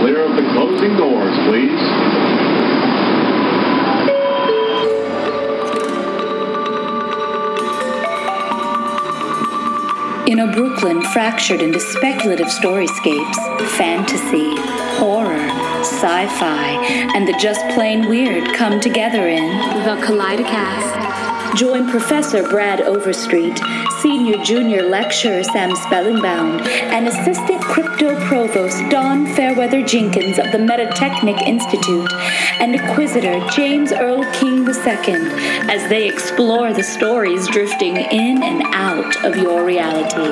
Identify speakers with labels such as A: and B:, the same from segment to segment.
A: clear of the closing doors, please.
B: In a Brooklyn fractured into speculative storyscapes, fantasy, horror, sci fi, and the just plain weird come together in
C: The Kaleidocast.
B: Join Professor Brad Overstreet, Senior Junior Lecturer Sam Spellingbound, and Assistant Crypto Provost Dawn Fairweather Jenkins of the Metatechnic Institute, and Inquisitor James Earl King II as they explore the stories drifting in and out of your reality.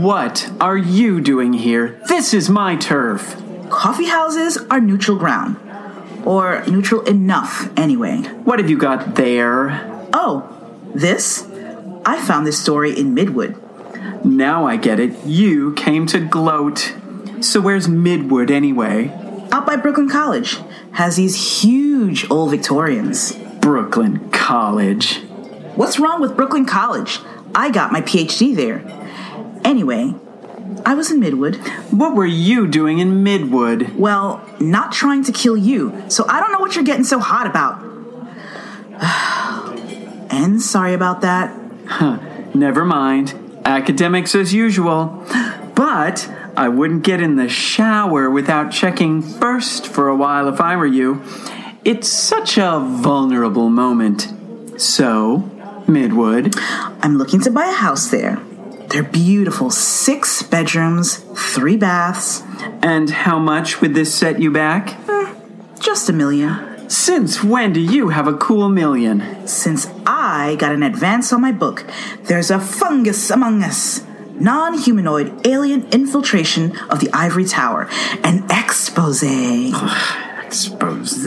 D: What are you doing here? This is my turf.
E: Coffee houses are neutral ground. Or neutral enough, anyway.
D: What have you got there?
E: Oh, this? I found this story in Midwood.
D: Now I get it. You came to gloat. So where's Midwood anyway?
E: Out by Brooklyn College. Has these huge old Victorians.
D: Brooklyn College.
E: What's wrong with Brooklyn College? I got my PhD there. Anyway, I was in Midwood.
D: What were you doing in Midwood?
E: Well, not trying to kill you, so I don't know what you're getting so hot about. and sorry about that.
D: Huh, never mind. Academics as usual. But I wouldn't get in the shower without checking first for a while if I were you. It's such a vulnerable moment. So, Midwood,
E: I'm looking to buy a house there. They're beautiful. Six bedrooms, three baths,
D: and how much would this set you back?
E: Hmm, just a million.
D: Since when do you have a cool million?
E: Since I got an advance on my book, there's a fungus among us. Non humanoid alien infiltration of the Ivory Tower. An expose.
D: Expose.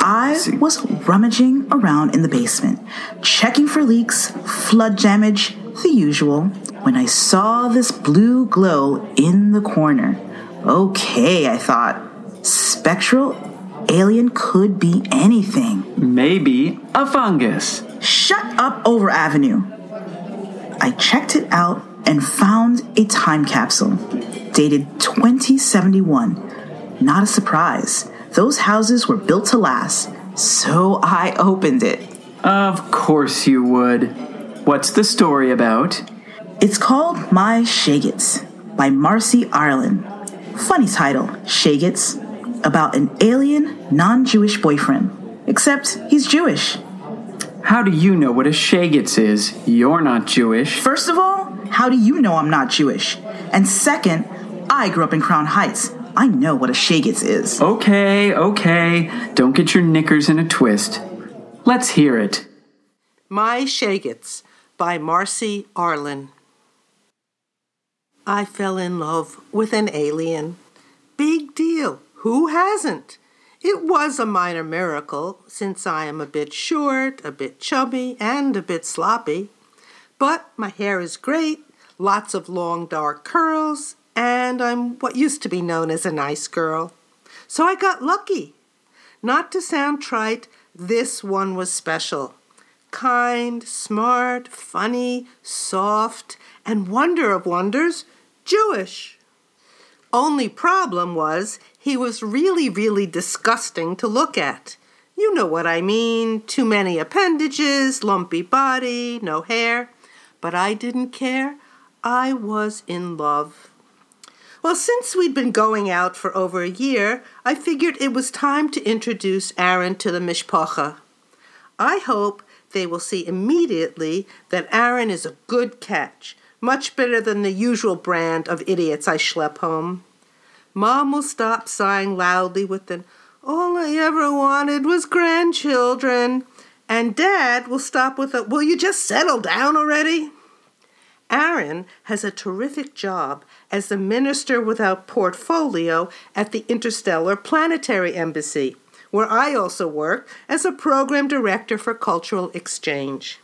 E: I was rummaging around in the basement, checking for leaks, flood damage, the usual, when I saw this blue glow in the corner. Okay, I thought. Spectral alien could be anything.
D: Maybe a fungus.
E: Shut up, Over Avenue. I checked it out and found a time capsule dated 2071. Not a surprise. Those houses were built to last, so I opened it.
D: Of course you would. What's the story about?
E: It's called My Shagets by Marcy Arlen. Funny title, Shagets, about an alien, non Jewish boyfriend. Except he's Jewish.
D: How do you know what a Shagets is? You're not Jewish.
E: First of all, how do you know I'm not Jewish? And second, I grew up in Crown Heights. I know what a Shagets is.
D: Okay, okay. Don't get your knickers in a twist. Let's hear it.
F: My Shagets by Marcy Arlen. I fell in love with an alien. Big deal. Who hasn't? It was a minor miracle, since I am a bit short, a bit chubby, and a bit sloppy. But my hair is great, lots of long dark curls, and I'm what used to be known as a nice girl. So I got lucky. Not to sound trite, this one was special. Kind, smart, funny, soft, and wonder of wonders, Jewish. Only problem was he was really, really disgusting to look at. You know what I mean too many appendages, lumpy body, no hair. But I didn't care. I was in love. Well, since we'd been going out for over a year, I figured it was time to introduce Aaron to the mishpacha. I hope they will see immediately that Aaron is a good catch, much better than the usual brand of idiots I schlep home. Mom will stop sighing loudly with an all I ever wanted was grandchildren, and Dad will stop with a will you just settle down already? Aaron has a terrific job as the minister without portfolio at the Interstellar Planetary Embassy, where I also work as a program director for cultural exchange.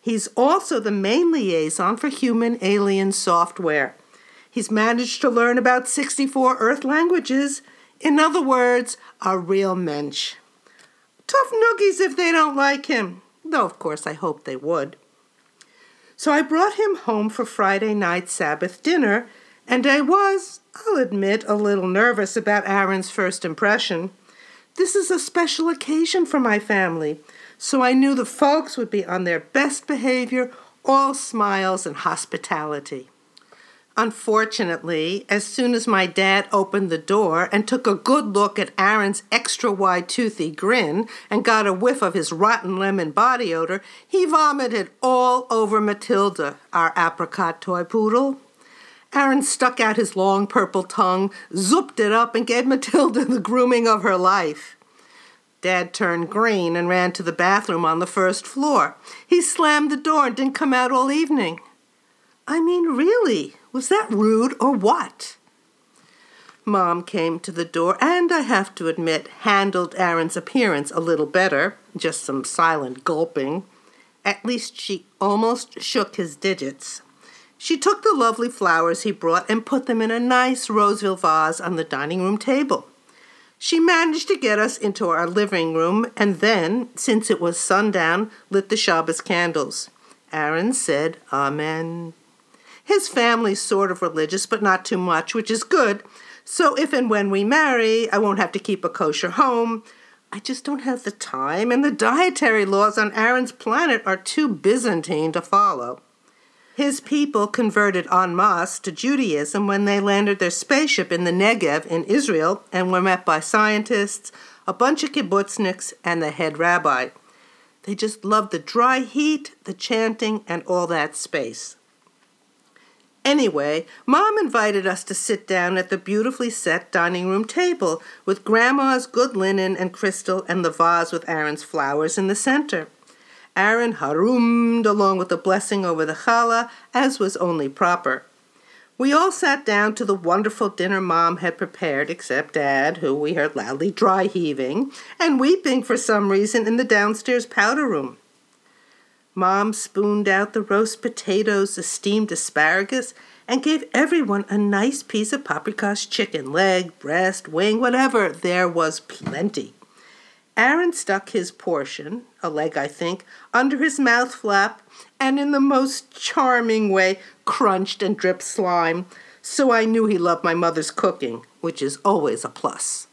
F: He's also the main liaison for human alien software. He's managed to learn about 64 Earth languages. In other words, a real mensch. Tough noogies if they don't like him, though of course I hope they would. So I brought him home for Friday night Sabbath dinner, and I was, I'll admit, a little nervous about Aaron's first impression. This is a special occasion for my family, so I knew the folks would be on their best behavior, all smiles and hospitality. Unfortunately, as soon as my dad opened the door and took a good look at Aaron's extra wide toothy grin and got a whiff of his rotten lemon body odor, he vomited all over Matilda, our apricot toy poodle. Aaron stuck out his long purple tongue, zooped it up, and gave Matilda the grooming of her life. Dad turned green and ran to the bathroom on the first floor. He slammed the door and didn't come out all evening. I mean, really, was that rude or what? Mom came to the door and, I have to admit, handled Aaron's appearance a little better, just some silent gulping. At least she almost shook his digits. She took the lovely flowers he brought and put them in a nice Roseville vase on the dining room table. She managed to get us into our living room and then, since it was sundown, lit the Shabbos candles. Aaron said, Amen. His family's sort of religious, but not too much, which is good. So if and when we marry, I won't have to keep a kosher home. I just don't have the time, and the dietary laws on Aaron's planet are too Byzantine to follow. His people converted en masse to Judaism when they landed their spaceship in the Negev in Israel and were met by scientists, a bunch of kibbutzniks, and the head rabbi. They just loved the dry heat, the chanting, and all that space. Anyway, Mom invited us to sit down at the beautifully set dining room table with Grandma's good linen and crystal and the vase with Aaron's flowers in the center. Aaron harummed along with a blessing over the challah, as was only proper. We all sat down to the wonderful dinner Mom had prepared, except Dad, who we heard loudly dry heaving and weeping for some reason in the downstairs powder room. Mom spooned out the roast potatoes, the steamed asparagus, and gave everyone a nice piece of paprikash chicken, leg, breast, wing, whatever. There was plenty. Aaron stuck his portion, a leg I think, under his mouth flap and in the most charming way crunched and dripped slime, so I knew he loved my mother's cooking, which is always a plus.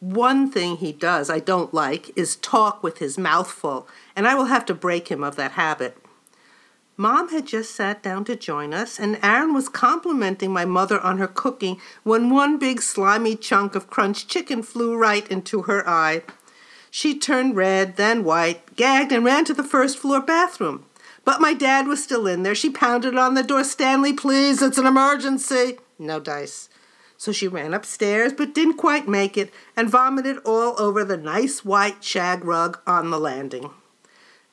F: One thing he does I don't like is talk with his mouth full, and I will have to break him of that habit. Mom had just sat down to join us, and Aaron was complimenting my mother on her cooking when one big slimy chunk of crunched chicken flew right into her eye. She turned red, then white, gagged, and ran to the first floor bathroom. But my dad was still in there. She pounded on the door. Stanley, please, it's an emergency. No dice. So she ran upstairs, but didn't quite make it, and vomited all over the nice white shag rug on the landing.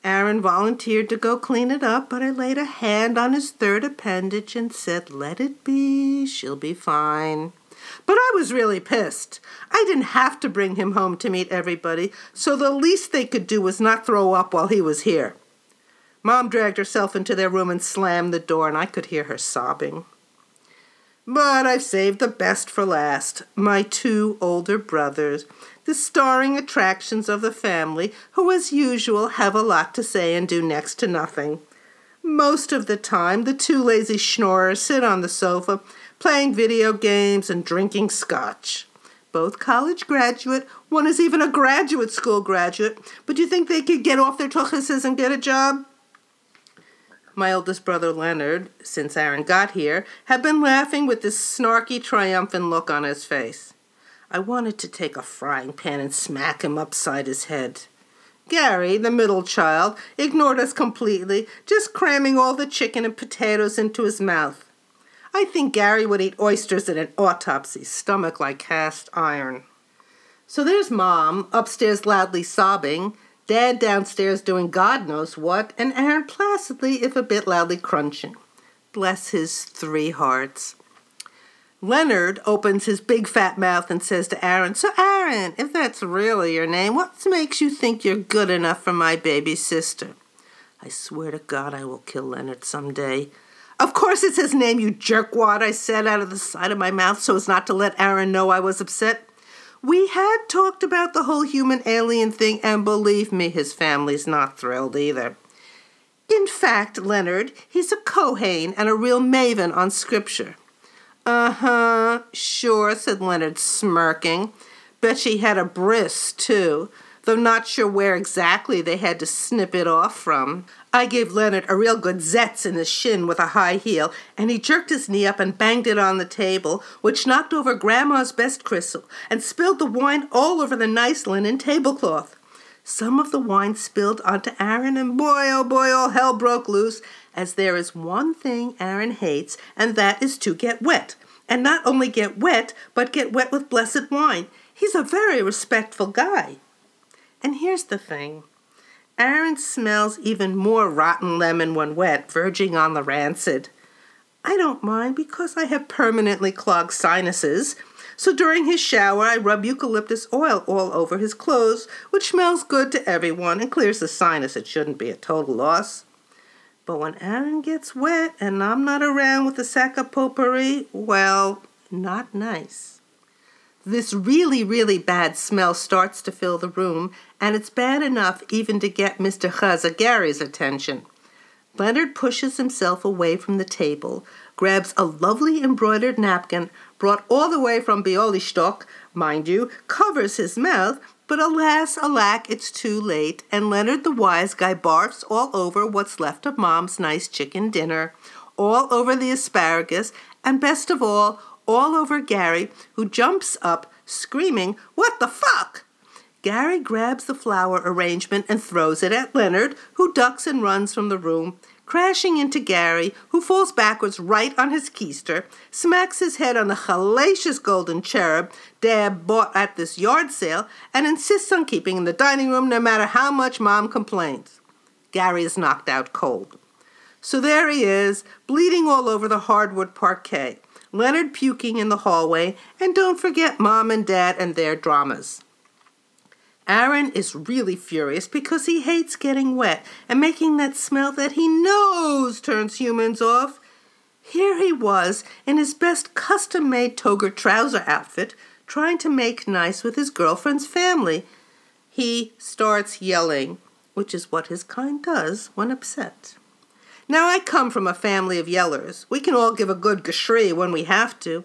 F: Aaron volunteered to go clean it up, but I laid a hand on his third appendage and said, Let it be, she'll be fine. But I was really pissed. I didn't have to bring him home to meet everybody, so the least they could do was not throw up while he was here. Mom dragged herself into their room and slammed the door, and I could hear her sobbing. But I've saved the best for last my two older brothers, the starring attractions of the family, who, as usual, have a lot to say and do next to nothing. Most of the time, the two lazy schnorrers sit on the sofa, playing video games and drinking scotch. Both college graduate, one is even a graduate school graduate, but do you think they could get off their tuchuses and get a job? My oldest brother Leonard, since Aaron got here, had been laughing with this snarky, triumphant look on his face. I wanted to take a frying pan and smack him upside his head. Gary, the middle child, ignored us completely, just cramming all the chicken and potatoes into his mouth. I think Gary would eat oysters in an autopsy, stomach like cast iron. So there's Mom, upstairs loudly sobbing, Dad downstairs doing God knows what, and Aaron placidly, if a bit loudly, crunching. Bless his three hearts. Leonard opens his big fat mouth and says to Aaron, So, Aaron, if that's really your name, what makes you think you're good enough for my baby sister? I swear to God I will kill Leonard some day. Of course it's his name, you jerkwad, I said out of the side of my mouth so as not to let Aaron know I was upset. We had talked about the whole human alien thing, and believe me, his family's not thrilled either. In fact, Leonard, he's a Kohen and a real maven on scripture. Uh huh, sure, said Leonard, smirking. Bet she had a bris, too, though not sure where exactly they had to snip it off from. I gave Leonard a real good zetz in the shin with a high heel, and he jerked his knee up and banged it on the table, which knocked over Grandma's best crystal and spilled the wine all over the nice linen tablecloth. Some of the wine spilled onto Aaron, and boy, oh boy, all hell broke loose, as there is one thing Aaron hates, and that is to get wet. And not only get wet, but get wet with blessed wine. He's a very respectful guy. And here's the thing Aaron smells even more rotten lemon when wet, verging on the rancid. I don't mind because I have permanently clogged sinuses. So during his shower, I rub eucalyptus oil all over his clothes, which smells good to everyone and clears the sinus. It shouldn't be a total loss. But when Aaron gets wet and I'm not around with the sack of potpourri, well, not nice. This really, really bad smell starts to fill the room, and it's bad enough even to get Mr. Chaza Gary's attention. Leonard pushes himself away from the table, grabs a lovely embroidered napkin brought all the way from Bialystok, mind you, covers his mouth, but alas, alack, it's too late, and Leonard the wise guy barfs all over what's left of Mom's nice chicken dinner, all over the asparagus, and best of all, all over Gary, who jumps up, screaming, What the fuck? Gary grabs the flower arrangement and throws it at Leonard, who ducks and runs from the room, crashing into Gary, who falls backwards right on his keister, smacks his head on the hellacious golden cherub Dad bought at this yard sale, and insists on keeping in the dining room no matter how much Mom complains. Gary is knocked out cold. So there he is, bleeding all over the hardwood parquet. Leonard puking in the hallway, and don't forget Mom and Dad and their dramas. Aaron is really furious because he hates getting wet and making that smell that he knows turns humans off. Here he was in his best custom made toga trouser outfit, trying to make nice with his girlfriend's family. He starts yelling, which is what his kind does when upset. Now, I come from a family of yellers. We can all give a good geshrei when we have to.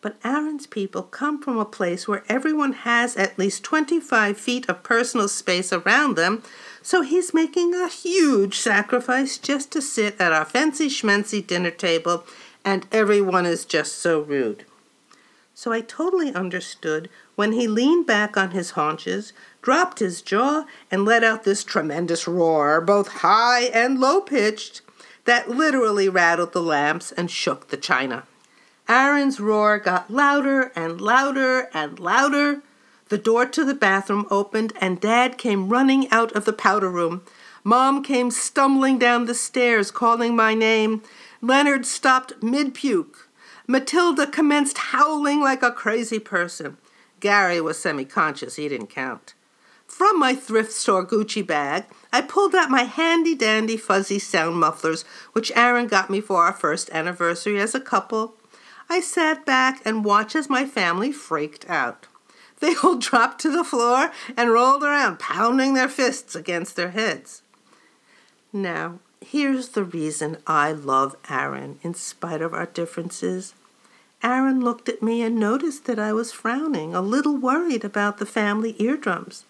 F: But Aaron's people come from a place where everyone has at least 25 feet of personal space around them, so he's making a huge sacrifice just to sit at our fancy schmancy dinner table, and everyone is just so rude. So I totally understood when he leaned back on his haunches, dropped his jaw, and let out this tremendous roar, both high and low pitched, that literally rattled the lamps and shook the china. Aaron's roar got louder and louder and louder. The door to the bathroom opened, and Dad came running out of the powder room. Mom came stumbling down the stairs, calling my name. Leonard stopped mid puke. Matilda commenced howling like a crazy person. Gary was semi conscious, he didn't count. From my thrift store Gucci bag, I pulled out my handy dandy fuzzy sound mufflers, which Aaron got me for our first anniversary as a couple. I sat back and watched as my family freaked out. They all dropped to the floor and rolled around, pounding their fists against their heads. Now, here's the reason I love Aaron in spite of our differences. Aaron looked at me and noticed that I was frowning, a little worried about the family eardrums.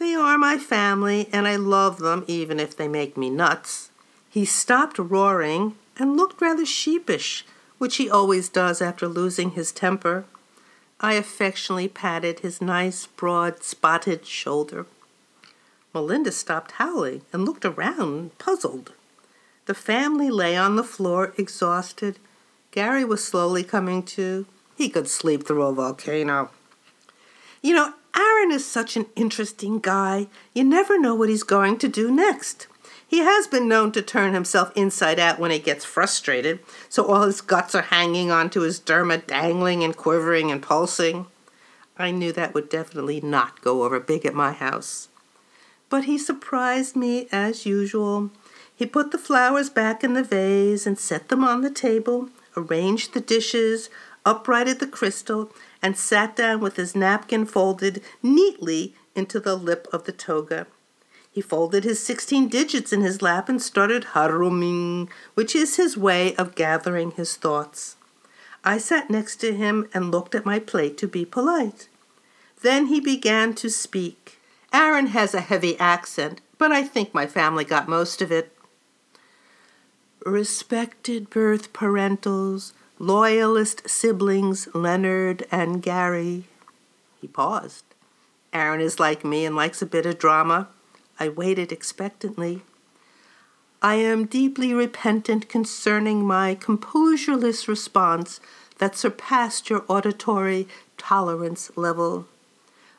F: They are my family, and I love them even if they make me nuts. He stopped roaring and looked rather sheepish which he always does after losing his temper. I affectionately patted his nice, broad, spotted shoulder. Melinda stopped howling and looked around, puzzled. The family lay on the floor, exhausted. Gary was slowly coming to. He could sleep through a volcano. You know, Aaron is such an interesting guy. You never know what he's going to do next. He has been known to turn himself inside out when he gets frustrated, so all his guts are hanging onto his derma, dangling and quivering and pulsing. I knew that would definitely not go over big at my house. But he surprised me as usual. He put the flowers back in the vase and set them on the table, arranged the dishes, uprighted the crystal, and sat down with his napkin folded neatly into the lip of the toga. He folded his 16 digits in his lap and started humming, which is his way of gathering his thoughts. I sat next to him and looked at my plate to be polite. Then he began to speak. Aaron has a heavy accent, but I think my family got most of it. Respected birth parentals, loyalist siblings Leonard and Gary. He paused. Aaron is like me and likes a bit of drama. I waited expectantly. I am deeply repentant concerning my composureless response that surpassed your auditory tolerance level.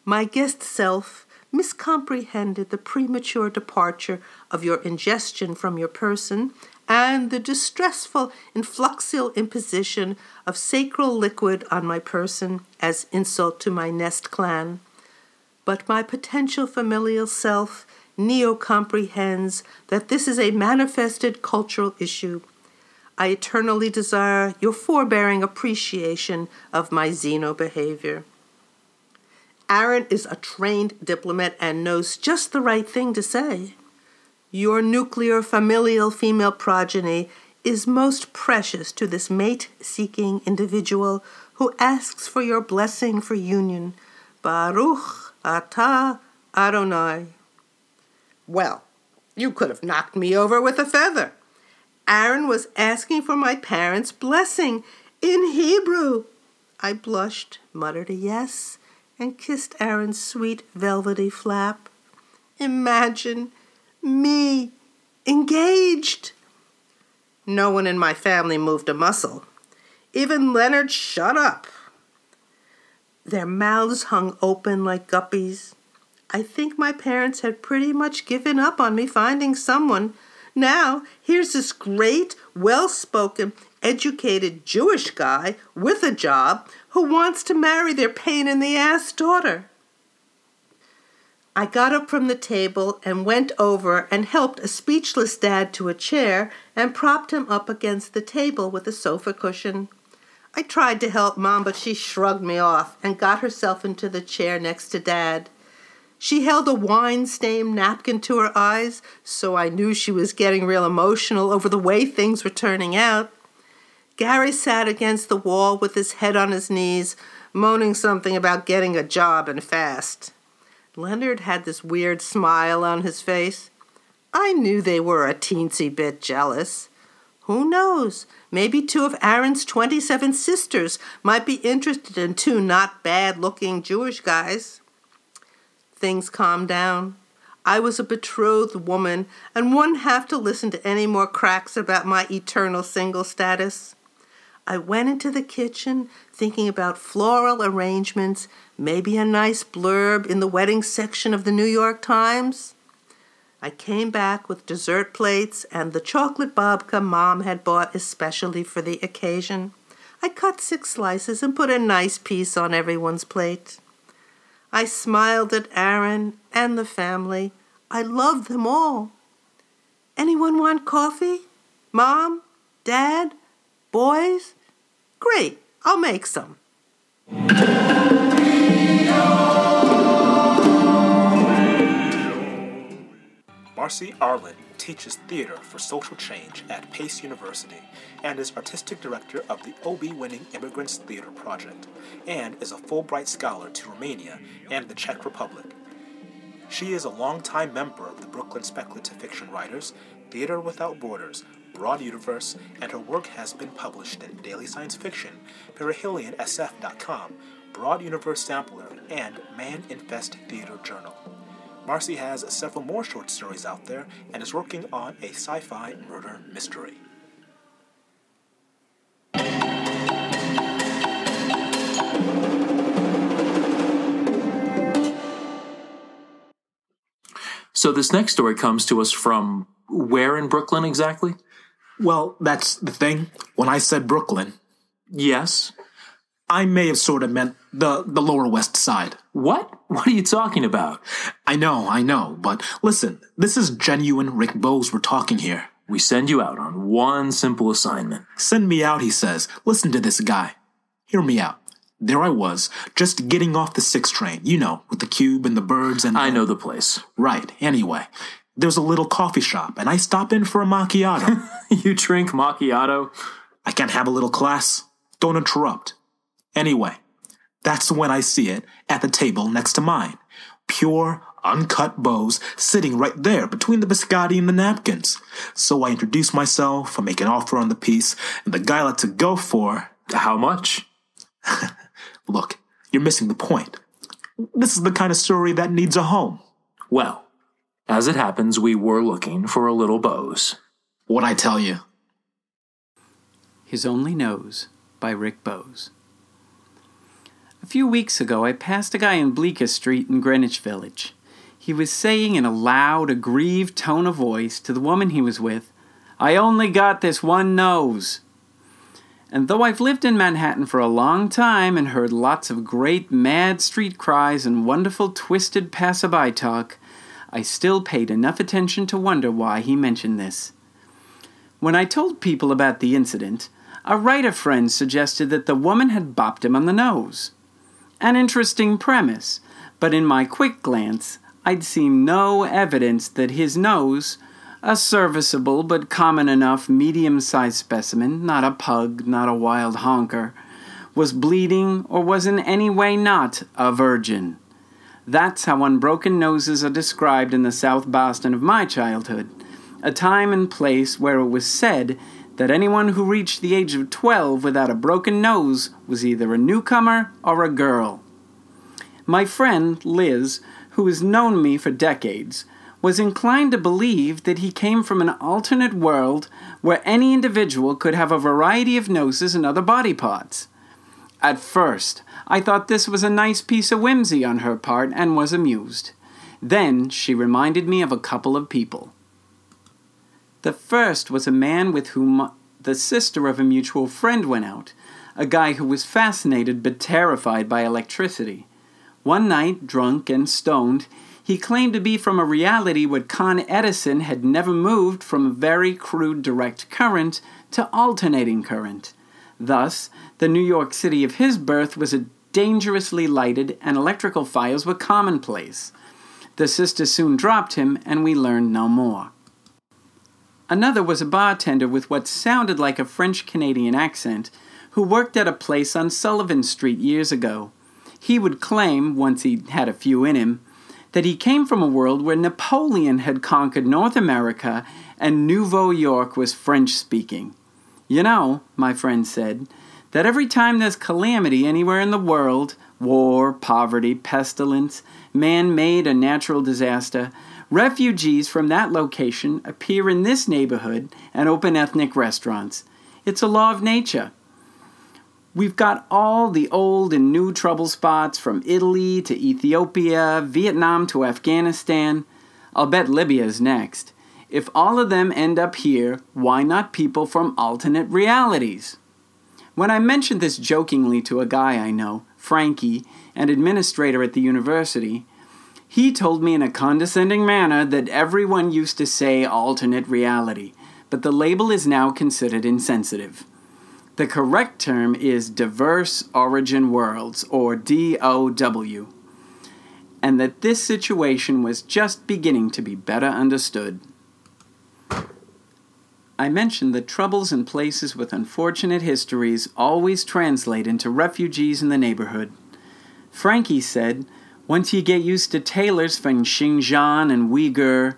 F: My guest self miscomprehended the premature departure of your ingestion from your person and the distressful influxial imposition of sacral liquid on my person as insult to my nest clan. But my potential familial self neo comprehends that this is a manifested cultural issue. I eternally desire your forbearing appreciation of my xeno behavior. Aaron is a trained diplomat and knows just the right thing to say. Your nuclear familial female progeny is most precious to this mate seeking individual who asks for your blessing for union. Baruch atah Adonai. Well, you could have knocked me over with a feather. Aaron was asking for my parents' blessing in Hebrew. I blushed, muttered a yes, and kissed Aaron's sweet velvety flap. Imagine me engaged. No one in my family moved a muscle. Even Leonard shut up. Their mouths hung open like guppies. I think my parents had pretty much given up on me finding someone. Now, here's this great, well spoken, educated Jewish guy with a job who wants to marry their pain in the ass daughter. I got up from the table and went over and helped a speechless dad to a chair and propped him up against the table with a sofa cushion. I tried to help Mom, but she shrugged me off and got herself into the chair next to Dad. She held a wine stained napkin to her eyes, so I knew she was getting real emotional over the way things were turning out. Gary sat against the wall with his head on his knees, moaning something about getting a job and fast. Leonard had this weird smile on his face. I knew they were a teensy bit jealous. Who knows? Maybe two of Aaron's 27 sisters might be interested in two not bad looking Jewish guys. Things calmed down. I was a betrothed woman and wouldn't have to listen to any more cracks about my eternal single status. I went into the kitchen thinking about floral arrangements, maybe a nice blurb in the wedding section of the New York Times. I came back with dessert plates and the chocolate babka Mom had bought especially for the occasion. I cut six slices and put a nice piece on everyone's plate. I smiled at Aaron and the family. I loved them all. Anyone want coffee? Mom? Dad? Boys? Great, I'll make some.
G: Marcy Arlen teaches theater for social change at Pace University and is artistic director of the Obie winning Immigrants Theater Project and is a Fulbright Scholar to Romania and the Czech Republic. She is a longtime member of the Brooklyn Speculative Fiction Writers, Theater Without Borders, Broad Universe, and her work has been published in Daily Science Fiction, PerihelionSF.com, Broad Universe Sampler, and Man Infest Theater Journal. Marcy has several more short stories out there and is working on a sci fi murder mystery.
H: So this next story comes to us from where in Brooklyn exactly?
I: Well, that's the thing. When I said Brooklyn,
H: Yes.
I: I may have sort of meant the, the Lower West Side.
H: What? What are you talking about?
I: I know, I know, but listen, this is genuine Rick Bowes we're talking here.
H: We send you out on one simple assignment.
I: Send me out, he says. Listen to this guy. Hear me out. there I was, just getting off the six train, you know, with the cube and the birds and.
H: I know the place.
I: Right, anyway. There's a little coffee shop, and I stop in for a macchiato.
H: you drink macchiato?
I: I can't have a little class. Don't interrupt. Anyway, that's when I see it at the table next to mine. Pure, uncut Bowes sitting right there between the biscotti and the napkins. So I introduce myself, I make an offer on the piece, and the guy lets it go for.
H: How much?
I: Look, you're missing the point. This is the kind of story that needs a home.
H: Well, as it happens, we were looking for a little Bowes.
I: What I tell you.
D: His Only Nose by Rick Bowes. A few weeks ago, I passed a guy in Bleecker Street in Greenwich Village. He was saying in a loud, aggrieved tone of voice to the woman he was with, I only got this one nose. And though I've lived in Manhattan for a long time and heard lots of great mad street cries and wonderful twisted passerby talk, I still paid enough attention to wonder why he mentioned this. When I told people about the incident, a writer friend suggested that the woman had bopped him on the nose. An interesting premise, but in my quick glance, I'd seen no evidence that his nose, a serviceable but common enough medium sized specimen, not a pug, not a wild honker, was bleeding or was in any way not a virgin. That's how unbroken noses are described in the South Boston of my childhood, a time and place where it was said that anyone who reached the age of 12 without a broken nose was either a newcomer or a girl. My friend, Liz, who has known me for decades, was inclined to believe that he came from an alternate world where any individual could have a variety of noses and other body parts. At first, I thought this was a nice piece of whimsy on her part and was amused. Then she reminded me of a couple of people. The first was a man with whom the sister of a mutual friend went out, a guy who was fascinated but terrified by electricity. One night, drunk and stoned, he claimed to be from a reality where Con Edison had never moved from a very crude direct current to alternating current. Thus, the New York City of his birth was a dangerously lighted and electrical fires were commonplace. The sister soon dropped him, and we learned no more. Another was a bartender with what sounded like a French Canadian accent who worked at a place on Sullivan Street years ago. He would claim, once he had a few in him, that he came from a world where Napoleon had conquered North America and Nouveau York was French speaking. You know, my friend said, that every time there's calamity anywhere in the world war, poverty, pestilence, man made or natural disaster refugees from that location appear in this neighborhood and open ethnic restaurants. It's a law of nature. We've got all the old and new trouble spots from Italy to Ethiopia, Vietnam to Afghanistan. I'll bet Libya's next. If all of them end up here, why not people from alternate realities? When I mentioned this jokingly to a guy I know, Frankie, an administrator at the university, he told me in a condescending manner that everyone used to say alternate reality, but the label is now considered insensitive. The correct term is diverse origin worlds, or DOW, and that this situation was just beginning to be better understood. I mentioned that troubles in places with unfortunate histories always translate into refugees in the neighborhood. Frankie said, once you get used to tailors from Xinjiang and Uyghur,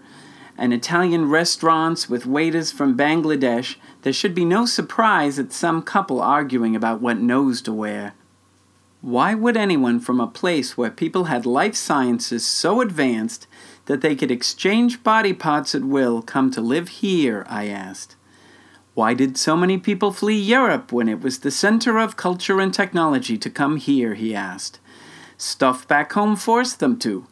D: and Italian restaurants with waiters from Bangladesh, there should be no surprise at some couple arguing about what nose to wear. Why would anyone from a place where people had life sciences so advanced that they could exchange body parts at will come to live here? I asked. Why did so many people flee Europe when it was the center of culture and technology to come here? He asked. Stuff back home forced them to.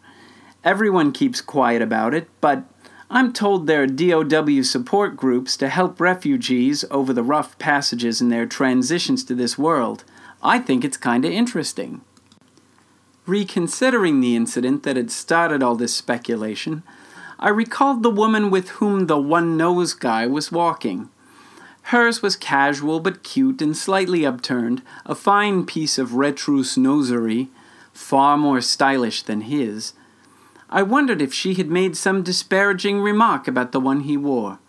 D: Everyone keeps quiet about it, but I'm told there are DOW support groups to help refugees over the rough passages in their transitions to this world. I think it's kinda interesting. Reconsidering the incident that had started all this speculation, I recalled the woman with whom the one nose guy was walking. Hers was casual but cute and slightly upturned, a fine piece of retrousse nosery, far more stylish than his. I wondered if she had made some disparaging remark about the one he wore.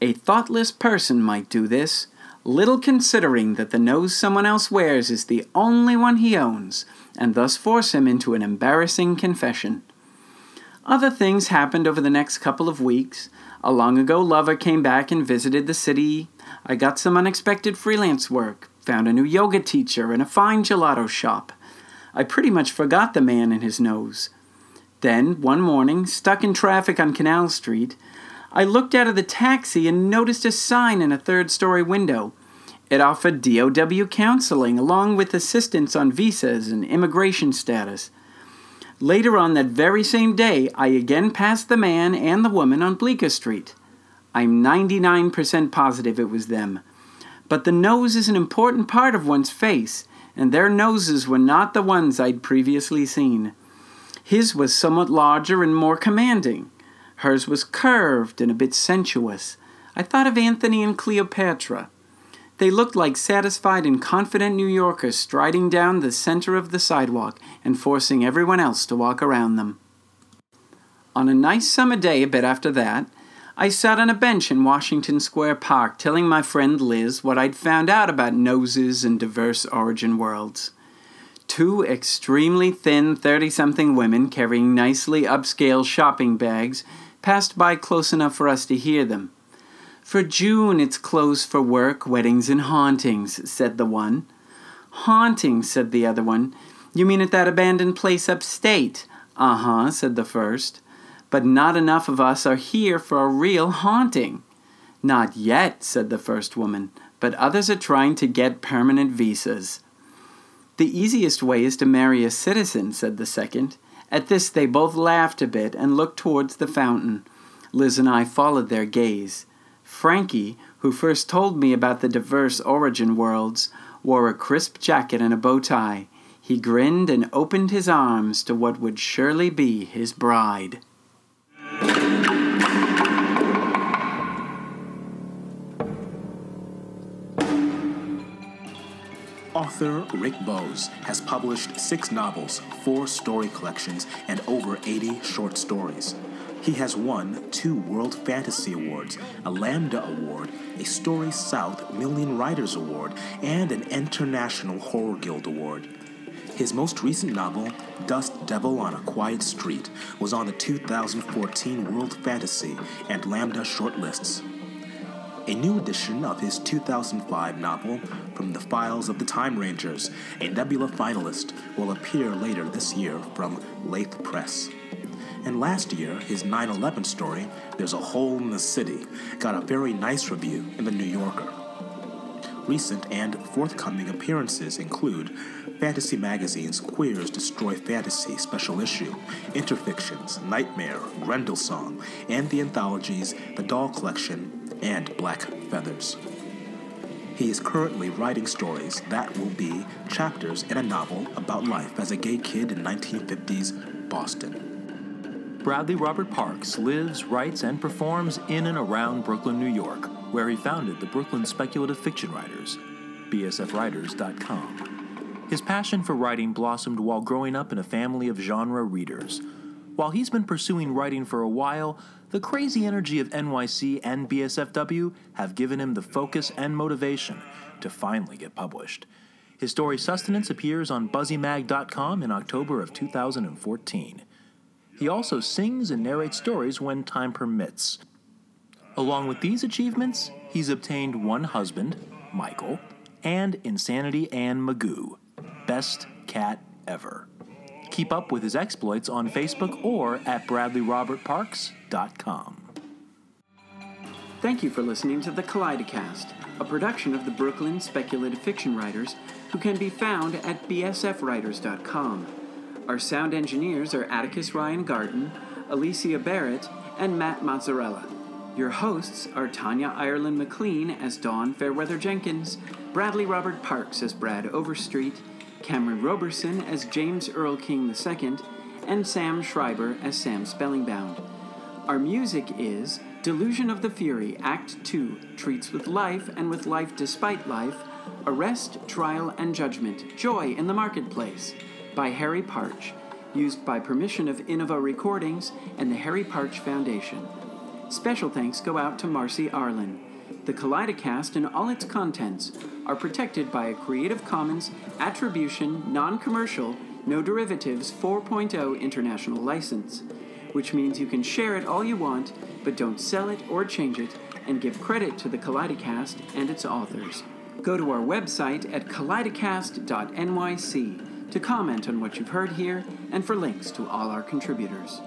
D: A thoughtless person might do this, little considering that the nose someone else wears is the only one he owns, and thus force him into an embarrassing confession. Other things happened over the next couple of weeks. A long ago lover came back and visited the city. I got some unexpected freelance work, found a new yoga teacher, and a fine gelato shop. I pretty much forgot the man and his nose. Then, one morning, stuck in traffic on Canal Street, I looked out of the taxi and noticed a sign in a third story window. It offered DOW counseling along with assistance on visas and immigration status. Later on that very same day, I again passed the man and the woman on Bleecker Street. I'm 99% positive it was them. But the nose is an important part of one's face, and their noses were not the ones I'd previously seen. His was somewhat larger and more commanding. Hers was curved and a bit sensuous. I thought of Anthony and Cleopatra. They looked like satisfied and confident New Yorkers striding down the center of the sidewalk and forcing everyone else to walk around them. On a nice summer day, a bit after that, I sat on a bench in Washington Square Park telling my friend Liz what I'd found out about noses and diverse origin worlds. Two extremely thin 30 something women carrying nicely upscale shopping bags passed by close enough for us to hear them. For June, it's closed for work, weddings, and hauntings, said the one. Hauntings, said the other one. You mean at that abandoned place upstate? Uh huh, said the first. But not enough of us are here for a real haunting. Not yet, said the first woman, but others are trying to get permanent visas. The easiest way is to marry a citizen, said the second. At this, they both laughed a bit and looked towards the fountain. Liz and I followed their gaze. Frankie, who first told me about the diverse origin worlds, wore a crisp jacket and a bow tie. He grinned and opened his arms to what would surely be his bride.
I: Author Rick Bowes has published six novels, four story collections, and over 80 short stories. He has won two World Fantasy Awards, a Lambda Award, a Story South Million Writers Award, and an International Horror Guild Award. His most recent novel, Dust Devil on a Quiet Street, was on the 2014 World Fantasy and Lambda shortlists. A new edition of his 2005 novel, From the Files of the Time Rangers, a Nebula finalist, will appear later this year from Lathe Press. And last year, his 9 11 story, There's a Hole in the City, got a very nice review in The New Yorker. Recent and forthcoming appearances include Fantasy Magazine's Queers Destroy Fantasy special issue, Interfictions, Nightmare, Grendel Song, and the anthologies The Doll Collection and Black Feathers. He is currently writing stories that will be chapters in a novel about life as a gay kid in 1950s Boston.
H: Bradley Robert Parks lives, writes, and performs in and around Brooklyn, New York, where he founded the Brooklyn Speculative Fiction Writers, bsfwriters.com. His passion for writing blossomed while growing up in a family of genre readers. While he's been pursuing writing for a while, the crazy energy of NYC and BSFW have given him the focus and motivation to finally get published. His story Sustenance appears on buzzymag.com in October of 2014. He also sings and narrates stories when time permits. Along with these achievements, he's obtained one husband, Michael, and Insanity Ann Magoo, best cat ever. Keep up with his exploits on Facebook or at bradleyrobertparks.com.
D: Thank you for listening to the Kaleidocast, a production of the Brooklyn Speculative Fiction Writers, who can be found at bsfwriters.com. Our sound engineers are Atticus Ryan Garden, Alicia Barrett, and Matt Mozzarella. Your hosts are Tanya Ireland McLean as Dawn Fairweather Jenkins, Bradley Robert Parks as Brad Overstreet, Cameron Roberson as James Earl King II, and Sam Schreiber as Sam Spellingbound. Our music is Delusion of the Fury, Act 2, treats with life and with life despite life, Arrest, Trial, and Judgment, Joy in the Marketplace, by Harry Partch, used by permission of Innova Recordings and the Harry Partch Foundation. Special thanks go out to Marcy Arlen. The Kaleidocast and all its contents are protected by a Creative Commons Attribution, Non Commercial, No Derivatives 4.0 international license, which means you can share it all you want, but don't sell it or change it, and give credit to the Kaleidocast and its authors. Go to our website at kaleidocast.nyc to comment on what you've heard here and for links to all our contributors.